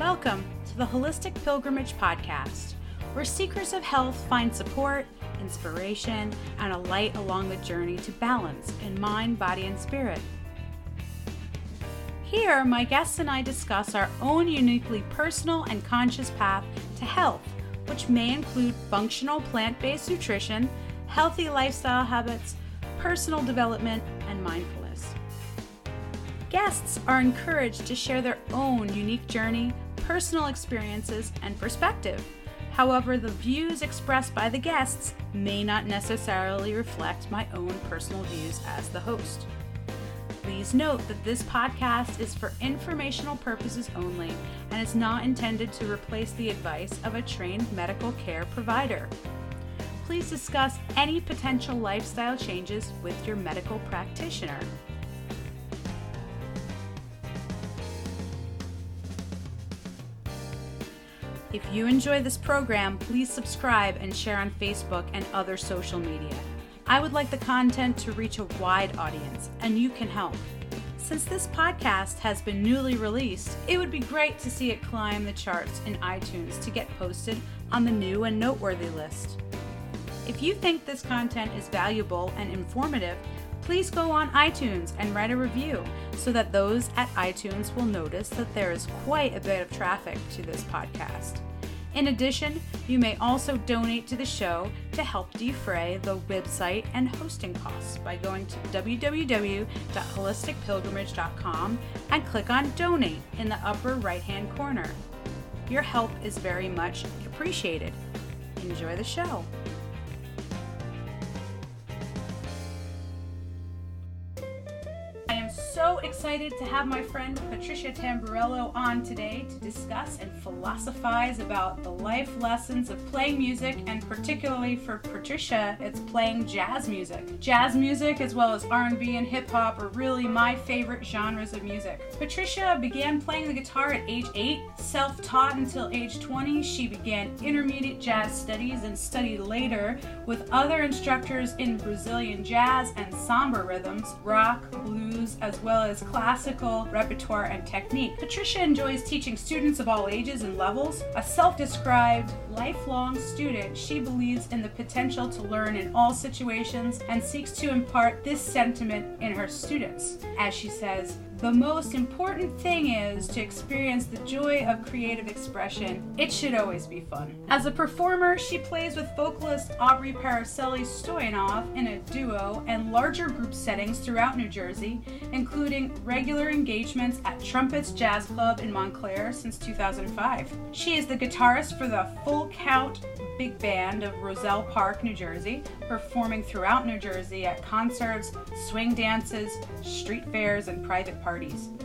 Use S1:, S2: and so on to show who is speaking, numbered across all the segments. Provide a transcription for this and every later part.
S1: Welcome to the Holistic Pilgrimage Podcast, where seekers of health find support, inspiration, and a light along the journey to balance in mind, body, and spirit. Here, my guests and I discuss our own uniquely personal and conscious path to health, which may include functional plant based nutrition, healthy lifestyle habits, personal development, and mindfulness. Guests are encouraged to share their own unique journey, personal experiences, and perspective. However, the views expressed by the guests may not necessarily reflect my own personal views as the host. Please note that this podcast is for informational purposes only and is not intended to replace the advice of a trained medical care provider. Please discuss any potential lifestyle changes with your medical practitioner. If you enjoy this program, please subscribe and share on Facebook and other social media. I would like the content to reach a wide audience, and you can help. Since this podcast has been newly released, it would be great to see it climb the charts in iTunes to get posted on the new and noteworthy list. If you think this content is valuable and informative, please go on iTunes and write a review so that those at iTunes will notice that there is quite a bit of traffic to this podcast. In addition, you may also donate to the show to help defray the website and hosting costs by going to www.holisticpilgrimage.com and click on Donate in the upper right hand corner. Your help is very much appreciated. Enjoy the show. Excited to have my friend Patricia Tamburello on today to discuss and philosophize about the life lessons of playing music, and particularly for Patricia, it's playing jazz music. Jazz music, as well as R&B and hip hop, are really my favorite genres of music. Patricia began playing the guitar at age eight. Self-taught until age 20, she began intermediate jazz studies and studied later with other instructors in Brazilian jazz and samba rhythms, rock, blues, as well as classical repertoire and technique. Patricia enjoys teaching students of all ages and levels. A self described lifelong student, she believes in the potential to learn in all situations and seeks to impart this sentiment in her students. As she says, the most important thing is to experience the joy of creative expression. It should always be fun. As a performer, she plays with vocalist Aubrey Paracelli Stoyanov in a duo and larger group settings throughout New Jersey, including regular engagements at Trumpets Jazz Club in Montclair since 2005. She is the guitarist for the Full Count Big Band of Roselle Park, New Jersey, performing throughout New Jersey at concerts, swing dances, street fairs, and private parties.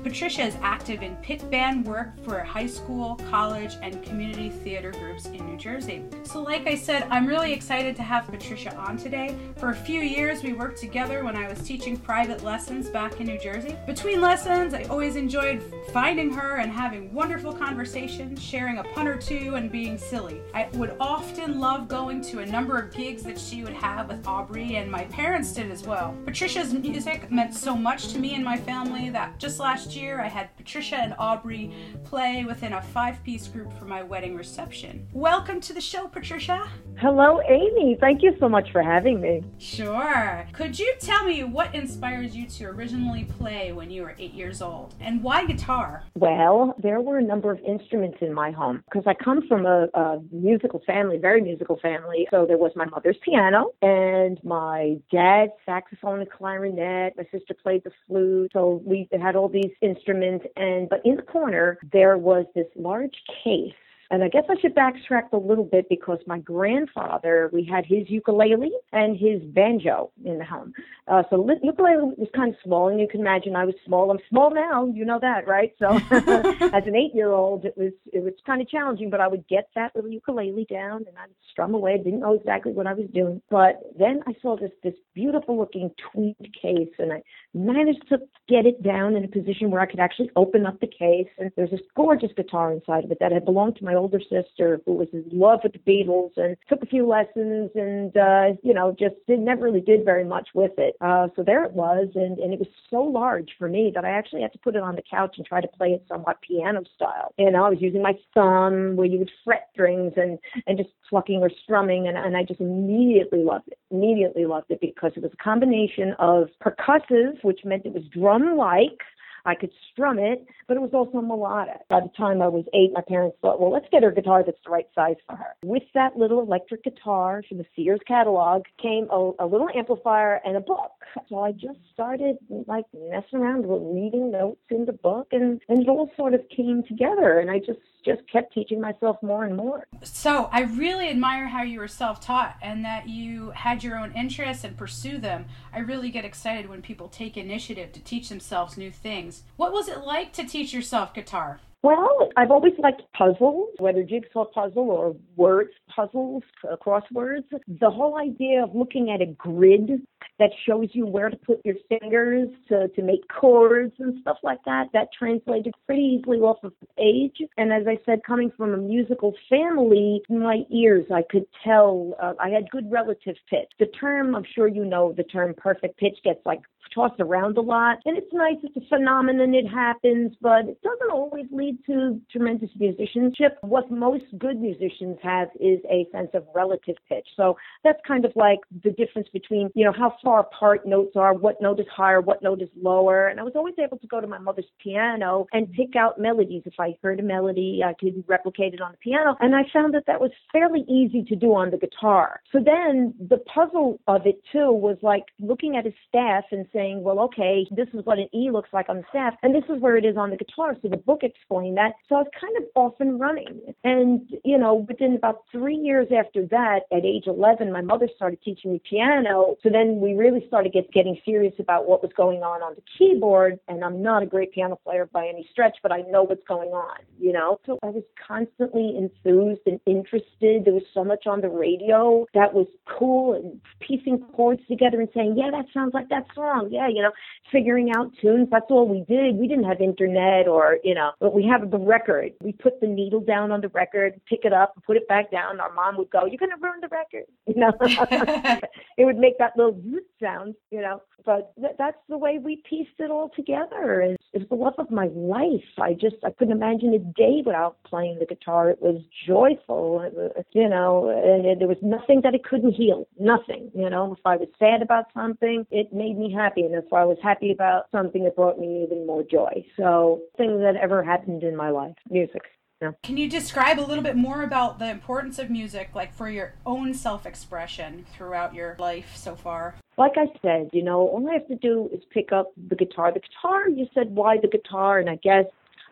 S1: Patricia is active in pit band work for high school, college, and community theater groups in New Jersey. So, like I said, I'm really excited to have Patricia on today. For a few years, we worked together when I was teaching private lessons back in New Jersey. Between lessons, I always enjoyed finding her and having wonderful conversations, sharing a pun or two, and being silly. I would often love going to a number of gigs that she would have with Aubrey, and my parents did as well. Patricia's music meant so much to me and my family that just last year I had Patricia and Aubrey play within a five piece group for my wedding reception. Welcome to the show, Patricia.
S2: Hello, Amy. Thank you so much for having me.
S1: Sure. Could you tell me what inspired you to originally play when you were eight years old, and why guitar?
S2: Well, there were a number of instruments in my home because I come from a, a musical family, very musical family. So there was my mother's piano and my dad's saxophone and clarinet. My sister played the flute. So we had all these instruments. And but in the corner there was this large case and I guess I should backtrack a little bit because my grandfather, we had his ukulele and his banjo in the home. Uh, so li- ukulele was kind of small, and you can imagine I was small. I'm small now, you know that, right? So as an eight-year-old, it was it was kind of challenging, but I would get that little ukulele down and I would strum away. I Didn't know exactly what I was doing, but then I saw this this beautiful-looking tweed case, and I managed to get it down in a position where I could actually open up the case. And there's this gorgeous guitar inside of it that had belonged to my my older sister, who was in love with the Beatles, and took a few lessons, and uh, you know, just did never really did very much with it. Uh, so there it was, and and it was so large for me that I actually had to put it on the couch and try to play it somewhat piano style. You know, I was using my thumb where you would fret strings and and just plucking or strumming, and and I just immediately loved it. Immediately loved it because it was a combination of percussive, which meant it was drum like I could strum it, but it was also melodic. By the time I was eight, my parents thought, well, let's get her a guitar that's the right size for her. With that little electric guitar from the Sears catalog came a, a little amplifier and a book. So I just started like messing around with reading notes in the book, and, and it all sort of came together. And I just just kept teaching myself more and more.
S1: So I really admire how you were self taught and that you had your own interests and pursue them. I really get excited when people take initiative to teach themselves new things. What was it like to teach yourself guitar?
S2: Well, I've always liked puzzles, whether jigsaw puzzle or words puzzles, uh, crosswords. The whole idea of looking at a grid that shows you where to put your fingers to, to make chords and stuff like that, that translated pretty easily off of the page. And as I said, coming from a musical family, my ears, I could tell uh, I had good relative pitch. The term, I'm sure you know, the term perfect pitch gets like tossed around a lot. And it's nice, it's a phenomenon, it happens, but it doesn't always lead to tremendous musicianship. What most good musicians have is a sense of relative pitch. So that's kind of like the difference between, you know, how far apart notes are, what note is higher, what note is lower. And I was always able to go to my mother's piano and pick out melodies. If I heard a melody, I could replicate it on the piano. And I found that that was fairly easy to do on the guitar. So then the puzzle of it too was like looking at a staff and saying, well, okay, this is what an E looks like on the staff, and this is where it is on the guitar. So the book explained that. So I was kind of off and running. And, you know, within about three years after that, at age 11, my mother started teaching me piano. So then we really started get, getting serious about what was going on on the keyboard. And I'm not a great piano player by any stretch, but I know what's going on, you know? So I was constantly enthused and interested. There was so much on the radio that was cool and piecing chords together and saying, yeah, that sounds like that song yeah, you know, figuring out tunes. That's all we did. We didn't have internet or, you know, but we have the record. We put the needle down on the record, pick it up, put it back down. Our mom would go, you're going to ruin the record. You know, it would make that little sound, you know, but th- that's the way we pieced it all together. And it's the love of my life. I just, I couldn't imagine a day without playing the guitar. It was joyful, you know, and it, there was nothing that it couldn't heal. Nothing, you know, if I was sad about something, it made me happy. And if I was happy about something, it brought me even more joy. So, things that ever happened in my life, music. Yeah.
S1: Can you describe a little bit more about the importance of music, like for your own self expression throughout your life so far?
S2: Like I said, you know, all I have to do is pick up the guitar. The guitar, you said, why the guitar? And I guess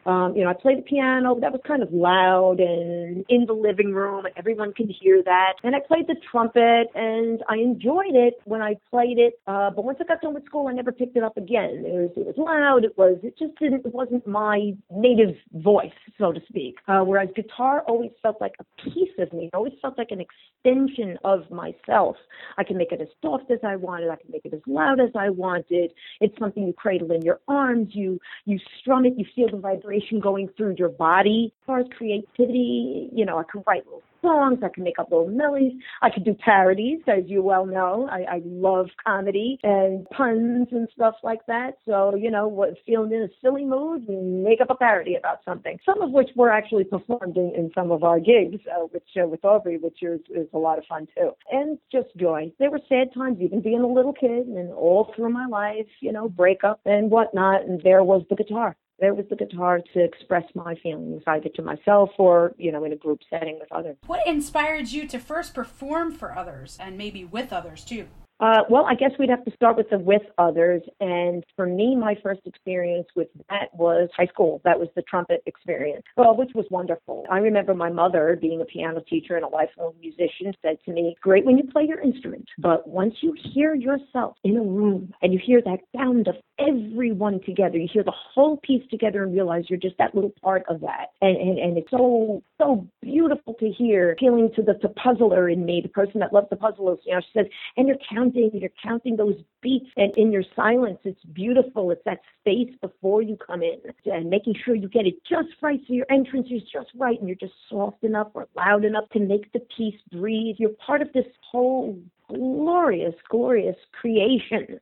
S2: um, you know, I played the piano. That was kind of loud and in the living room, and everyone could hear that. And I played the trumpet, and I enjoyed it when I played it. Uh, but once I got done with school, I never picked it up again. It was it was loud. It was it just didn't. It wasn't my native voice, so to speak. Uh, whereas guitar always felt like a piece of me. It always felt like an extension of myself. I can make it as soft as I wanted. I can make it as loud as I wanted. It's something you cradle in your arms. You you strum it. You feel the vibration vibration going through your body. As far as creativity, you know, I can write little songs, I can make up little melodies, I can do parodies, as you well know. I, I love comedy and puns and stuff like that. So, you know, what feeling in a silly mood, make up a parody about something. Some of which were actually performed in, in some of our gigs, uh, which uh, with Aubrey, which is, is a lot of fun too. And just joy. There were sad times, even being a little kid, and all through my life, you know, breakup and whatnot. And there was the guitar there was the guitar to express my feelings either to myself or you know in a group setting with others.
S1: What inspired you to first perform for others and maybe with others too
S2: uh, well, I guess we'd have to start with the with others. And for me, my first experience with that was high school. That was the trumpet experience, well, which was wonderful. I remember my mother, being a piano teacher and a lifelong musician, said to me, Great when you play your instrument, but once you hear yourself in a room and you hear that sound of everyone together, you hear the whole piece together and realize you're just that little part of that. And, and, and it's so, so beautiful to hear, appealing to the, the puzzler in me, the person that loves the puzzles. You know, she says, and you're counting counting, you're counting those beats, and in your silence, it's beautiful. It's that space before you come in, and making sure you get it just right so your entrance is just right, and you're just soft enough or loud enough to make the piece breathe. You're part of this whole glorious, glorious creation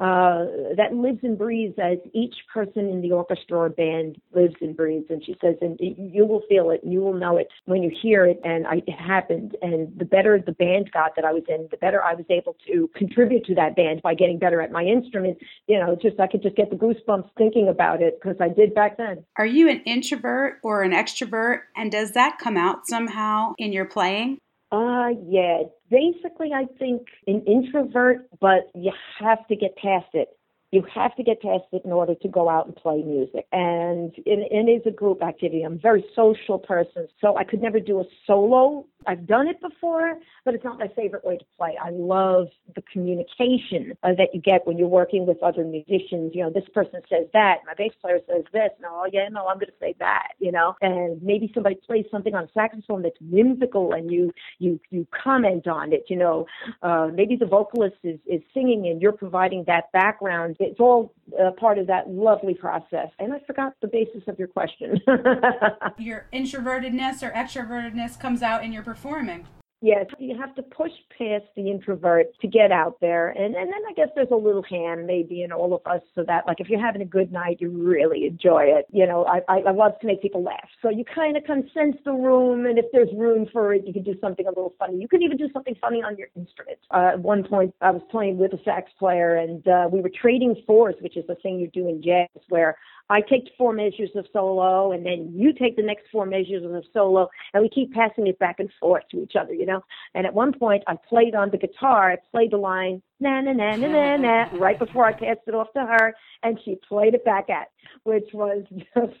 S2: uh, that lives and breathes as each person in the orchestra or band lives and breathes. And she says, and you will feel it, and you will know it when you hear it. And I, it happened. And the better the band got that I was in, the better I was able to contribute to that band by getting better at my instrument. You know, just I could just get the goosebumps thinking about it because I did back then.
S1: Are you an introvert or an extrovert? And does that come out somehow in your playing?
S2: Uh, yeah. Basically, I think an introvert, but you have to get past it. You have to get past it in order to go out and play music. And it, it is a group activity. I'm a very social person, so I could never do a solo I've done it before, but it's not my favorite way to play. I love the communication uh, that you get when you're working with other musicians. You know, this person says that, my bass player says this. No, yeah, no, I'm going to say that. You know, and maybe somebody plays something on saxophone that's whimsical, and you you you comment on it. You know, uh, maybe the vocalist is is singing, and you're providing that background. It's all uh, part of that lovely process. And I forgot the basis of your question.
S1: your introvertedness or extrovertedness comes out in your performing.
S2: Yes, you have to push past the introvert to get out there. And and then I guess there's a little hand maybe in all of us so that like if you're having a good night, you really enjoy it. You know, I I, I love to make people laugh. So you kind of can sense the room and if there's room for it, you can do something a little funny. You can even do something funny on your instrument. Uh, at one point I was playing with a sax player and uh, we were trading fours, which is the thing you do in jazz where I take four measures of solo, and then you take the next four measures of solo, and we keep passing it back and forth to each other, you know. And at one point, I played on the guitar. I played the line na na na na na na right before I passed it off to her, and she played it back at, which was just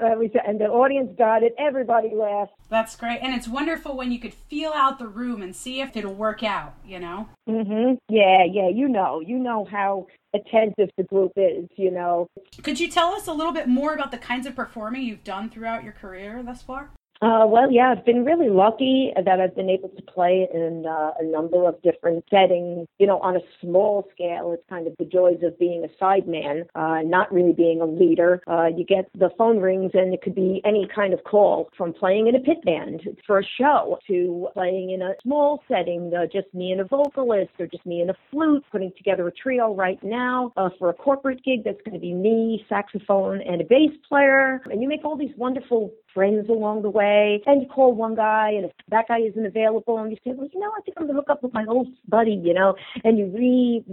S2: uh, and the audience got it. Everybody laughed.
S1: That's great, and it's wonderful when you could feel out the room and see if it'll work out. You know.
S2: Mhm. Yeah, yeah. You know, you know how attentive the group is. You know.
S1: Could you tell us a little bit more about the kinds of performing you've done throughout your career thus far?
S2: Uh, well, yeah, I've been really lucky that I've been able to play in uh, a number of different settings. You know, on a small scale, it's kind of the joys of being a sideman, uh, not really being a leader. Uh, you get the phone rings, and it could be any kind of call from playing in a pit band for a show to playing in a small setting, uh, just me and a vocalist, or just me and a flute, putting together a trio right now uh, for a corporate gig that's going to be me, saxophone, and a bass player. And you make all these wonderful friends along the way. And you call one guy, and if that guy isn't available, and you say, well, you know, I think I'm going to hook up with my old buddy, you know, and you re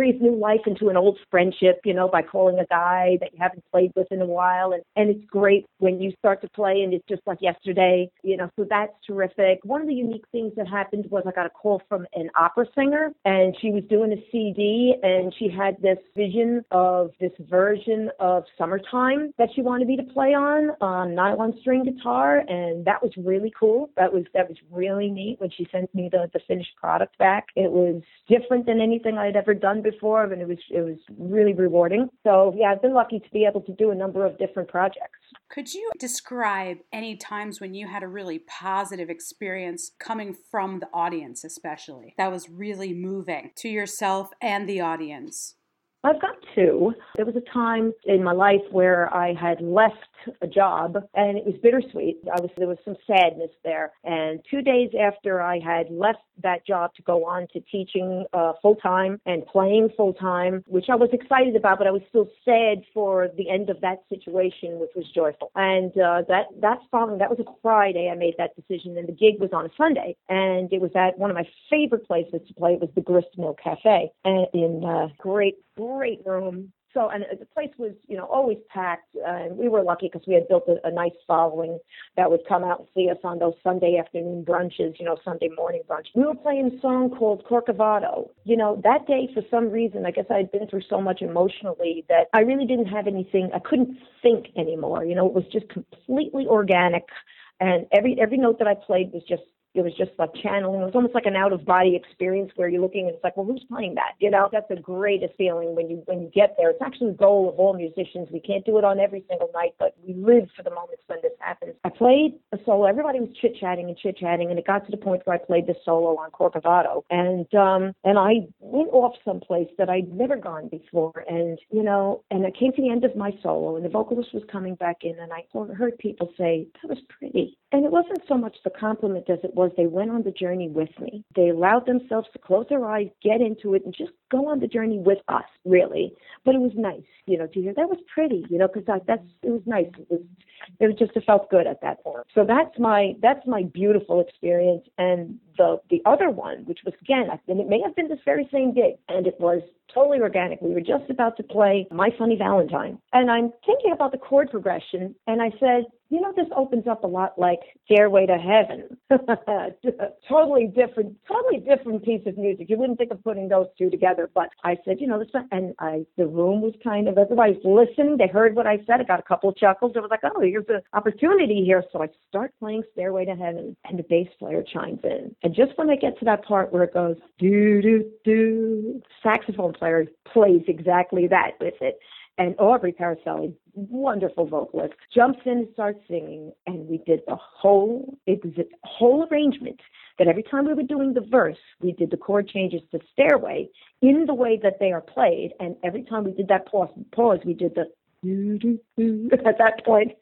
S2: breathe new life into an old friendship, you know, by calling a guy that you haven't played with in a while. And, and it's great when you start to play and it's just like yesterday, you know, so that's terrific. One of the unique things that happened was I got a call from an opera singer and she was doing a CD and she had this vision of this version of Summertime that she wanted me to play on, on nylon string guitar. And that was really cool. That was, that was really neat when she sent me the, the finished product back. It was different than anything I'd ever done before, and it was it was really rewarding. So yeah, I've been lucky to be able to do a number of different projects.
S1: Could you describe any times when you had a really positive experience coming from the audience, especially that was really moving to yourself and the audience?
S2: I've got two. There was a time in my life where I had left a job and it was bittersweet. I was there was some sadness there. And 2 days after I had left that job to go on to teaching uh, full time and playing full time, which I was excited about, but I was still sad for the end of that situation, which was joyful. And uh, that that's following that was a Friday I made that decision, and the gig was on a Sunday, and it was at one of my favorite places to play. It was the Grist Mill Cafe, and in uh, great great room. So, and the place was, you know, always packed. Uh, and we were lucky because we had built a, a nice following that would come out and see us on those Sunday afternoon brunches, you know, Sunday morning brunch. We were playing a song called Corcovado. You know, that day, for some reason, I guess I had been through so much emotionally that I really didn't have anything, I couldn't think anymore. You know, it was just completely organic. And every every note that I played was just it was just like channeling. It was almost like an out of body experience where you're looking and it's like, well, who's playing that? You know, that's the greatest feeling when you when you get there. It's actually the goal of all musicians. We can't do it on every single night, but we live for the moments when this happens. I played a solo. Everybody was chit chatting and chit chatting, and it got to the point where I played the solo on Corcovado, and um, and I went off someplace that I'd never gone before, and you know, and I came to the end of my solo, and the vocalist was coming back in, and I heard people say that was pretty, and it wasn't so much the compliment as it they went on the journey with me. They allowed themselves to close their eyes, get into it, and just go on the journey with us, really. But it was nice, you know, to hear that was pretty, you know, because that's it was nice. It was it was just it felt good at that point. So that's my that's my beautiful experience. And the the other one, which was again, and it may have been this very same gig, and it was totally organic. We were just about to play My Funny Valentine, and I'm thinking about the chord progression, and I said, you know, this opens up a lot like Stairway to Heaven. totally different, totally different piece of music. You wouldn't think of putting those two together, but I said, you know, this, and I, the room was kind of, everybody's listening. They heard what I said. I got a couple of chuckles. It was like, oh, here's an opportunity here. So I start playing Stairway to Heaven, and the bass player chimes in. And just when I get to that part where it goes, do, do, do, saxophone player plays exactly that with it. And Aubrey Paracelli, wonderful vocalist, jumps in and starts singing, and we did the whole exit, whole arrangement. That every time we were doing the verse, we did the chord changes to stairway in the way that they are played, and every time we did that pause, pause we did the at that point,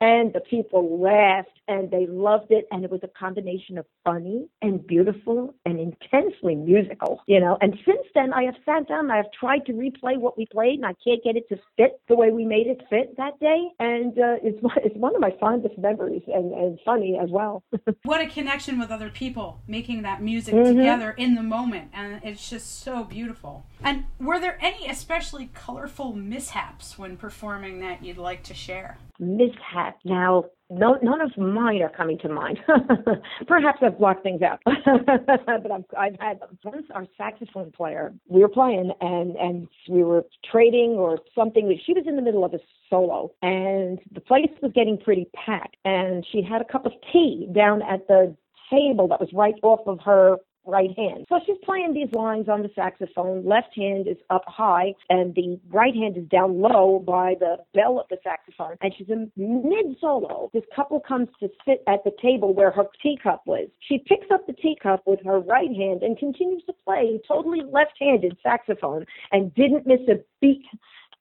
S2: and the people laughed and they loved it, and it was a combination of funny and beautiful and intensely musical, you know. And since then, I have sat down, I have tried to replay what we played, and I can't get it to fit the way we made it fit that day, and uh, it's it's one of my fondest memories and, and funny as well.
S1: what a connection with other people, making that music mm-hmm. together in the moment, and it's just so beautiful. And were there any especially colorful mishaps when performing that you'd like to share?
S2: Mishap. Now, no, none of mine are coming to mind. Perhaps I've blocked things out, but I've, I've had once our saxophone player. We were playing and and we were trading or something. She was in the middle of a solo, and the place was getting pretty packed. And she had a cup of tea down at the table that was right off of her right hand. So she's playing these lines on the saxophone. Left hand is up high, and the right hand is down low by the bell of the saxophone. And she's in mid solo. This couple comes to sit at the table where her teacup was. She picks up the teacup with her right hand and continues to play totally left handed saxophone and didn't miss a beat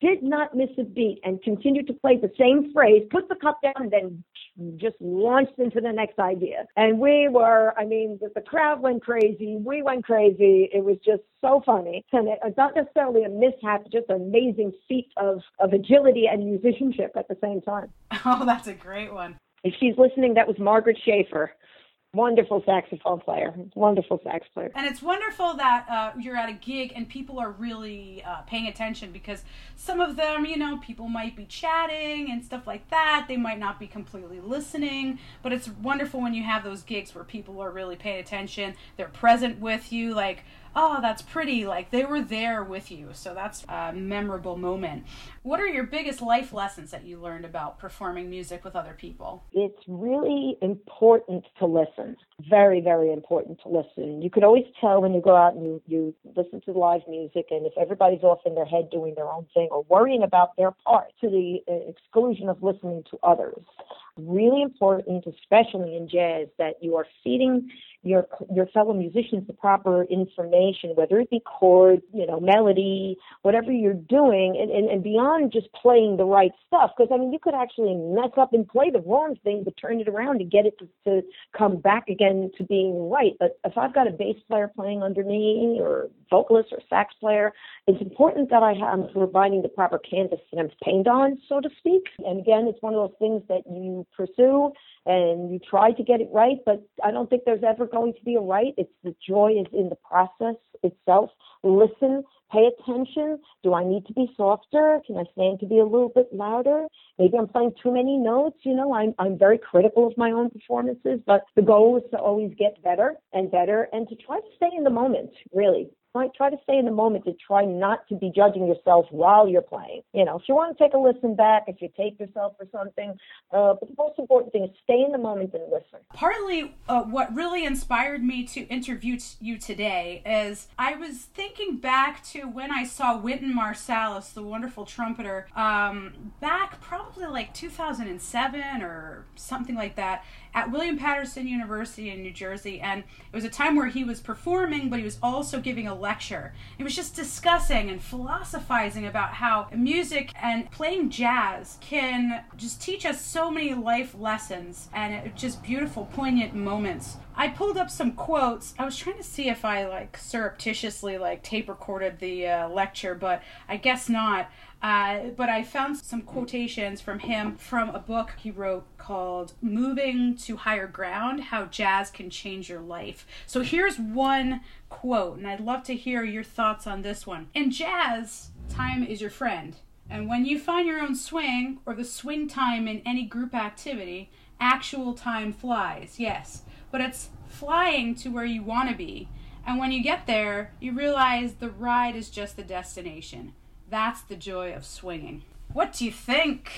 S2: did not miss a beat and continued to play the same phrase, put the cup down, and then just launched into the next idea. And we were, I mean, the, the crowd went crazy. We went crazy. It was just so funny. And it, it's not necessarily a mishap, just an amazing feat of, of agility and musicianship at the same time.
S1: Oh, that's a great one.
S2: If she's listening, that was Margaret Schaefer wonderful saxophone player, wonderful sax player.
S1: And it's wonderful that uh, you're at a gig and people are really uh, paying attention because some of them, you know, people might be chatting and stuff like that. They might not be completely listening, but it's wonderful when you have those gigs where people are really paying attention. They're present with you, like oh, that's pretty. Like they were there with you. So that's a memorable moment. What are your biggest life lessons that you learned about performing music with other people?
S2: It's really important to listen. Very, very important to listen. You could always tell when you go out and you, you listen to live music, and if everybody's off in their head doing their own thing or worrying about their part to the uh, exclusion of listening to others. Really important, especially in jazz, that you are feeding your your fellow musicians the proper information, whether it be chord, you know, melody, whatever you're doing, and, and, and beyond just playing the right stuff. Because I mean, you could actually mess up and play the wrong thing, but turn it around and get it to, to come back again to being right. But if I've got a bass player playing under me, or vocalist or sax player, it's important that I am providing the proper canvas that I'm painted on, so to speak. And again, it's one of those things that you pursue and you try to get it right, but I don't think there's ever going to be a right. It's the joy is in the process itself. Listen, pay attention. Do I need to be softer? Can I stand to be a little bit louder? Maybe I'm playing too many notes. You know, I'm I'm very critical of my own performances, but the goal is to always get better and better and to try to stay in the moment, really Right? Try to stay in the moment to try not to be judging yourself while you're playing. You know, if you want to take a listen back, if you take yourself for something, uh, but the most important thing is stay in the moment and listen.
S1: Partly, uh, what really inspired me to interview t- you today is I was thinking back to when I saw Wynton Marsalis, the wonderful trumpeter, um, back probably like 2007 or something like that at William Paterson University in New Jersey. And it was a time where he was performing, but he was also giving a lecture. He was just discussing and philosophizing about how music and playing jazz can just teach us so many life lessons and just beautiful, poignant moments. I pulled up some quotes. I was trying to see if I like surreptitiously like tape recorded the uh, lecture, but I guess not. Uh, but I found some quotations from him from a book he wrote called Moving to Higher Ground How Jazz Can Change Your Life. So here's one quote, and I'd love to hear your thoughts on this one. In jazz, time is your friend. And when you find your own swing or the swing time in any group activity, actual time flies, yes. But it's flying to where you want to be. And when you get there, you realize the ride is just the destination. That's the joy of swinging. What do you think?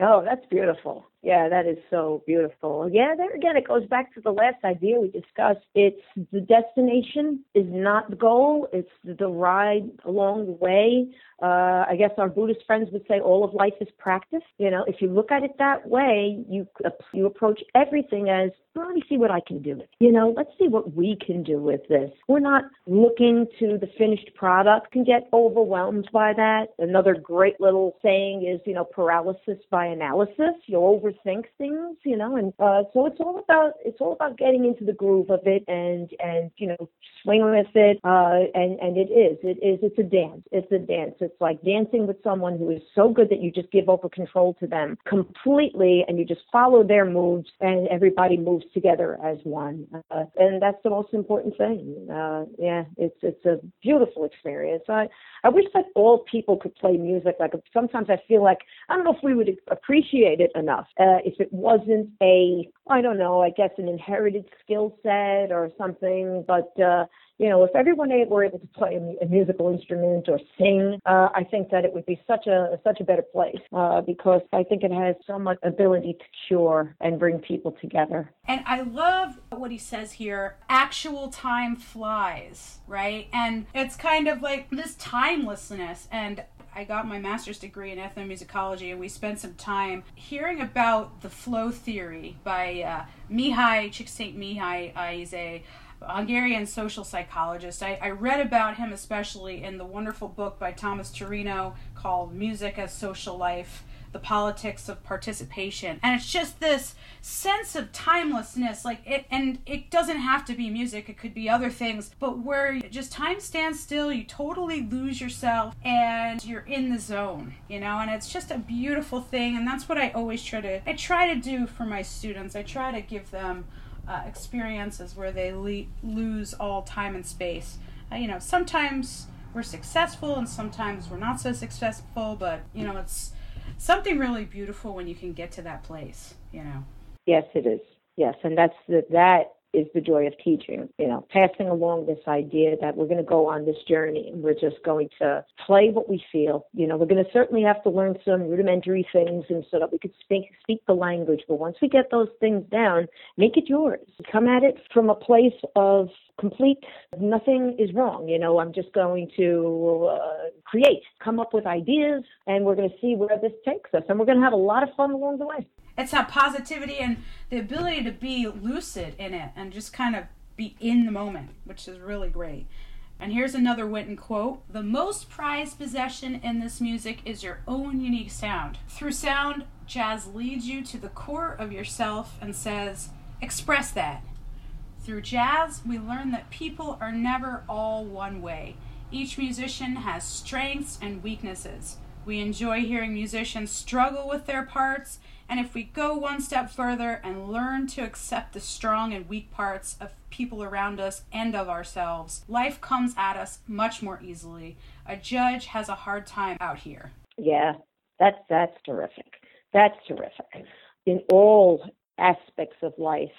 S2: Oh, that's beautiful. Yeah, that is so beautiful. Yeah, there again, it goes back to the last idea we discussed. It's the destination is not the goal, it's the ride along the way. Uh, I guess our Buddhist friends would say all of life is practice. You know, if you look at it that way, you you approach everything as let me see what I can do. You know, let's see what we can do with this. We're not looking to the finished product. Can get overwhelmed by that. Another great little saying is, you know, paralysis by analysis. You'll overthink things, you know, and uh, so it's all about it's all about getting into the groove of it and and you know swing with it. Uh, and and it is it is it's a dance. It's a dance. Like dancing with someone who is so good that you just give over control to them completely, and you just follow their moves, and everybody moves together as one. Uh, and that's the most important thing. Uh, yeah, it's it's a beautiful experience. I I wish that all people could play music. Like sometimes I feel like I don't know if we would appreciate it enough uh, if it wasn't a I don't know I guess an inherited skill set or something. But uh, you know, if everyone were able to play a, musical instrument or sing, uh, I think that it would be such a such a better place uh, because I think it has so much ability to cure and bring people together.
S1: And I love what he says here. Actual time flies, right? And it's kind of like this timelessness and I got my master's degree in ethnomusicology, and we spent some time hearing about the flow theory by uh, Mihaly Csikszentmihalyi. Uh, he's a Hungarian social psychologist. I, I, read about him especially in the wonderful book by Thomas Turino called Music as Social Life The Politics of Participation. And it's just this sense of timelessness, like it, and it doesn't have to be music, it could be other things, but where just time stands still, you totally lose yourself and you're in the zone, you know, and it's just a beautiful thing. And that's what I always try to, I try to do for my students. I try to give them uh, experiences where they le- lose all time and space. Uh, you know, sometimes we're successful and sometimes we're not so successful, but you know, it's something really beautiful when you can get to that place. You know.
S2: Yes, it is. Yes, and that's the, that is the joy of teaching, you know, passing along this idea that we're going to go on this journey and we're just going to play what we feel. You know, we're going to certainly have to learn some rudimentary things and so that we could speak speak the language. But once we get those things down, make it yours. Come at it from a place of complete nothing is wrong. You know, I'm just going to uh, create, come up with ideas, and we're going to see where this takes us. And we're going to have a lot of fun along the way.
S1: It's that positivity and the ability to be lucid in it and just kind of be in the moment, which is really great. And here's another Wynton quote The most prized possession in this music is your own unique sound. Through sound, jazz leads you to the core of yourself and says, Express that. Through jazz, we learn that people are never all one way. Each musician has strengths and weaknesses. We enjoy hearing musicians struggle with their parts and if we go one step further and learn to accept the strong and weak parts of people around us and of ourselves, life comes at us much more easily. A judge has a hard time out here.
S2: Yeah, that's that's terrific. That's terrific. In all aspects of life,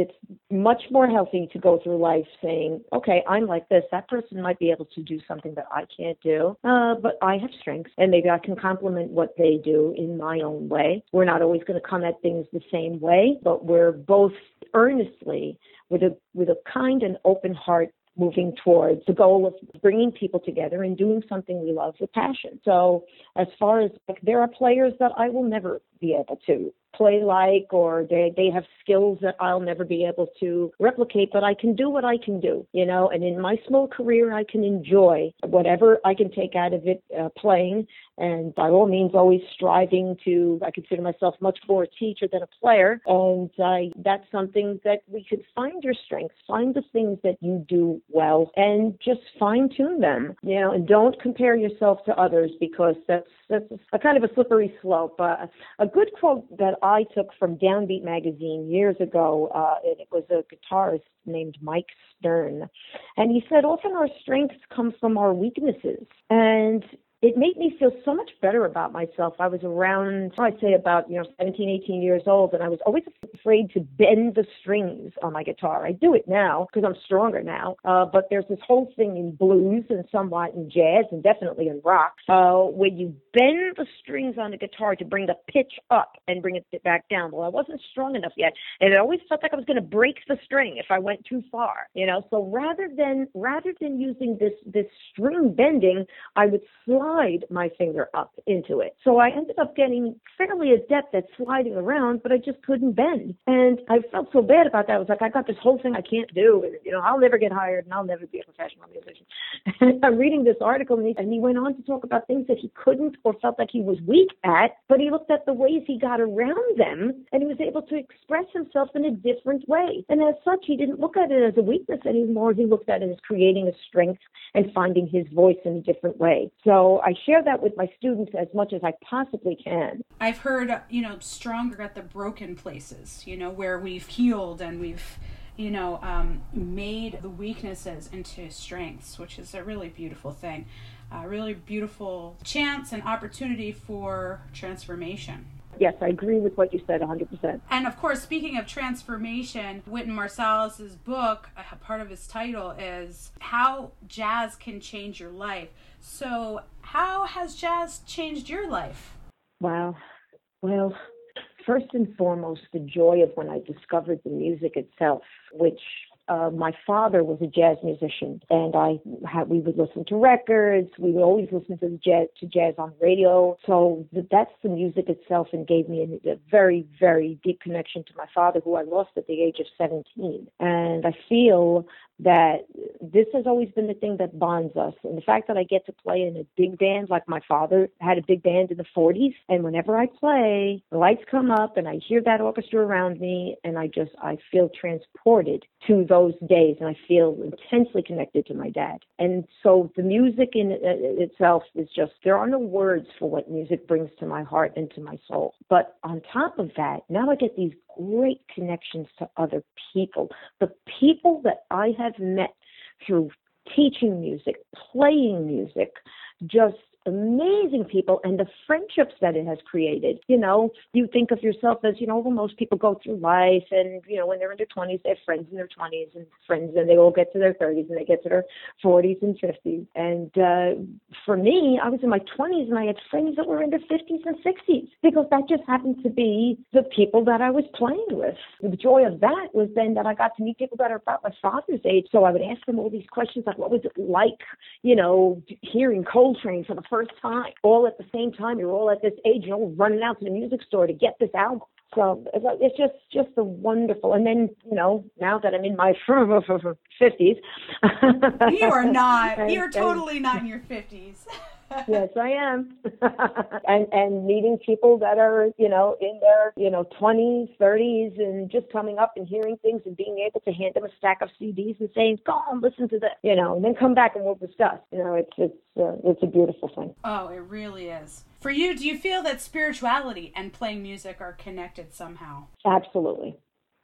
S2: It's much more healthy to go through life saying, okay, I'm like this. That person might be able to do something that I can't do, uh, but I have strengths, and maybe I can complement what they do in my own way. We're not always going to come at things the same way, but we're both earnestly with a with a kind and open heart moving towards the goal of bringing people together and doing something we love with passion. So, as far as like, there are players that I will never be able to play like or they they have skills that I'll never be able to replicate but I can do what I can do you know? And in my small career I can enjoy whatever I can take out of it uh, playing and by all means always striving to I consider myself much more a teacher than a player and that's something that we could find your strengths find the things that you do well and just fine tune them you know? And don't compare yourself to others because that's that's a kind of a slippery slope uh, a good quote that I took from Downbeat magazine years ago, uh, and it was a guitarist named Mike Stern. And he said, often our strengths come from our weaknesses. And it made me feel so much better about myself. I was around, I'd say about, you know, 17, 18 years old, and I was always afraid to bend the strings on my guitar. I do it now because I'm stronger now. Uh, but there's this whole thing in blues and somewhat in jazz and definitely in rock, uh, where you bend the strings on the guitar to bring the pitch up and bring it back down. Well, I wasn't strong enough yet, and it always felt like I was going to break the string if I went too far, you know. So rather than rather than using this this string bending, I would slide slide my finger up into it. So I ended up getting fairly adept at sliding around, but I just couldn't bend. And I felt so bad about that. I was like, I got this whole thing I can't do. And, you know, I'll never get hired and I'll never be a professional musician. I'm reading this article and he, and he went on to talk about things that he couldn't or felt like he was weak at, but he looked at the ways he got around them and he was able to express himself in a different way. And as such, he didn't look at it as a weakness anymore. He looked at it as creating a strength and finding his voice in a different way. So I share that with my students as much as I possibly can.
S1: I've heard, you know, stronger at the broken places, you know, where we've healed and we've, you know, um, made the weaknesses into strengths, which is a really beautiful thing. A really beautiful chance and opportunity for transformation
S2: yes, I agree with what you said 100%.
S1: And of course, speaking of transformation, Wynton Marsalis's book, a part of his title is How Jazz Can Change Your Life. So, how has jazz changed your life?
S2: Wow. Well, first and foremost, the joy of when I discovered the music itself, which uh, my father was a jazz musician, and I had, we would listen to records. We would always listen to jazz to jazz on radio. So that's the music itself, and gave me a, a very very deep connection to my father, who I lost at the age of 17. And I feel that this has always been the thing that bonds us. And the fact that I get to play in a big band, like my father had a big band in the 40s, and whenever I play, the lights come up and I hear that orchestra around me, and I just, I feel transported to those days, and I feel intensely connected to my dad. And so the music in uh, itself is just, there are no words for what music brings to my heart and to my soul. But on top of that, now I get these great connections to other people. The people that I have met through teaching music, playing music, just amazing people and the friendships that it has created. You know, you think of yourself as, you know, well, most people go through life and, you know, when they're in their 20s, they have friends in their 20s and friends and they all get to their 30s and they get to their 40s and 50s. And uh, for me, I was in my 20s and I had friends that were in their 50s and 60s because that just happened to be the people that I was playing with. The joy of that was then that I got to meet people that are about my father's age. So I would ask them all these questions like, what was it like, you know, hearing Coltrane for the first time, all at the same time. You're all at this age, you're all running out to the music store to get this album. So it's just just a wonderful. And then you know now that I'm in my fifties,
S1: you are not. You're totally not in your fifties.
S2: yes, I am. and and meeting people that are, you know, in their, you know, 20s, 30s and just coming up and hearing things and being able to hand them a stack of CDs and saying, "Go on, listen to this," you know, and then come back and we'll discuss. You know, it's it's uh, it's a beautiful thing.
S1: Oh, it really is. For you, do you feel that spirituality and playing music are connected somehow?
S2: Absolutely.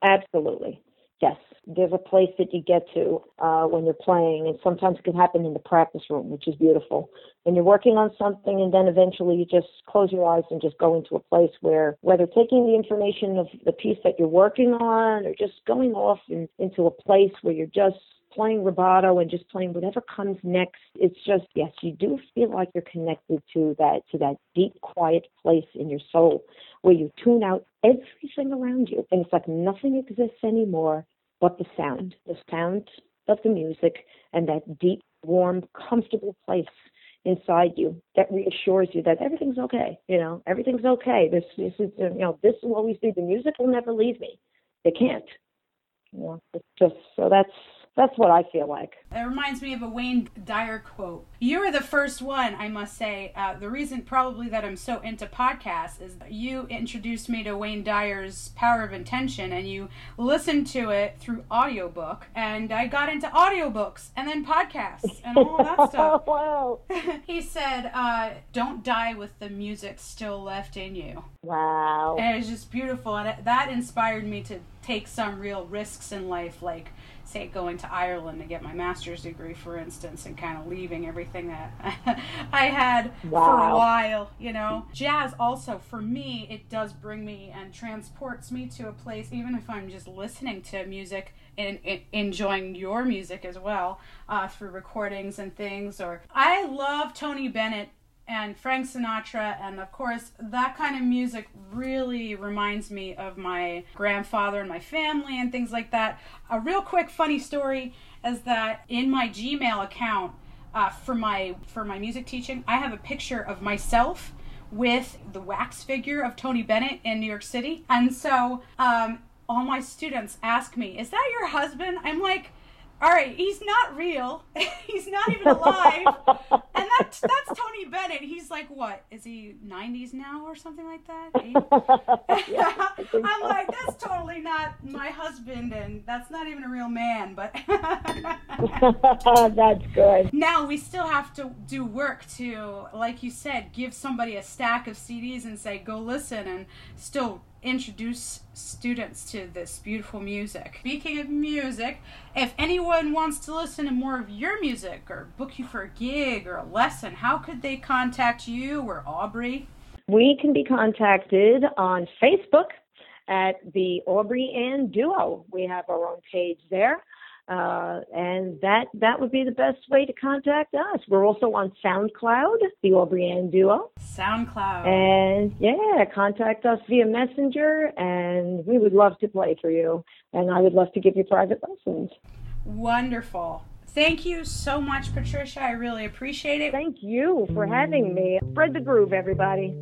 S2: Absolutely Yes, there's a place that you get to uh, when you're playing, and sometimes it can happen in the practice room, which is beautiful. When you're working on something, and then eventually you just close your eyes and just go into a place where, whether taking the information of the piece that you're working on, or just going off in, into a place where you're just playing rubato and just playing whatever comes next. It's just yes, you do feel like you're connected to that to that deep, quiet place in your soul where you tune out everything around you, and it's like nothing exists anymore but the sound, the sound of the music, and that deep, warm, comfortable place inside you that reassures you that everything's okay. You know, everything's okay. This, this is, you know, this will always be. The music will never leave me. It can't. You know, it's just so that's that's what I feel like.
S1: It reminds me of a Wayne Dyer quote. You were the first one, I must say. Uh, the reason probably that I'm so into podcasts is you introduced me to Wayne Dyer's Power of Intention and you listened to it through audiobook. And I got into audiobooks and then podcasts and all that stuff.
S2: wow.
S1: he said, uh, Don't die with the music still left in you.
S2: Wow.
S1: And it was just beautiful. And it, that inspired me to take some real risks in life, like say going to Ireland to get my master's degree, for instance, and kind of leaving everything that I had
S2: wow.
S1: for a while, you know. Jazz also, for me, it does bring me and transports me to a place, even if I'm just listening to music and, and enjoying your music as well uh, through recordings and things. Or I love Tony Bennett and Frank Sinatra, and of course, that kind of music really reminds me of my grandfather and my family and things like that. A real quick funny story is that in my Gmail account uh, for my for my music teaching, I have a picture of myself with the wax figure of Tony Bennett in New York City, and so um, all my students ask me, "Is that your husband?" I'm like all right, he's not real. he's not even alive. and that's that's Tony Bennett. He's like what? Is he 90s now or something like that? yeah, I'm like that's totally not my husband and that's not even a real man, but
S2: That's good.
S1: Now we still have to do work to like you said, give somebody a stack of CDs and say go listen and still introduce students to this beautiful music. Speaking of music, if anyone wants to listen to more of your music or book you for a gig or a lesson, how could they contact you or Aubrey?
S2: We can be contacted on Facebook at the Aubrey Ann Duo. We have our own page there. Uh, and that that would be the best way to contact us. We're also on SoundCloud, the Aubrey Ann Duo.
S1: SoundCloud.
S2: And yeah, contact us via Messenger, and we would love to play for you. And I would love to give you private lessons.
S1: Wonderful. Thank you so much, Patricia. I really appreciate it.
S2: Thank you for having me. Spread the groove, everybody.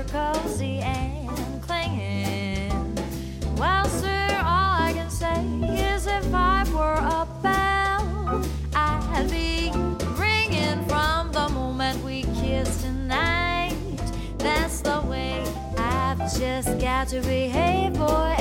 S3: We're cozy and clinging. Well, sir, all I can say is if I were a bell, I'd be ringing from the moment we kissed tonight. That's the way I've just got to behave, boy.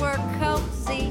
S3: We're cozy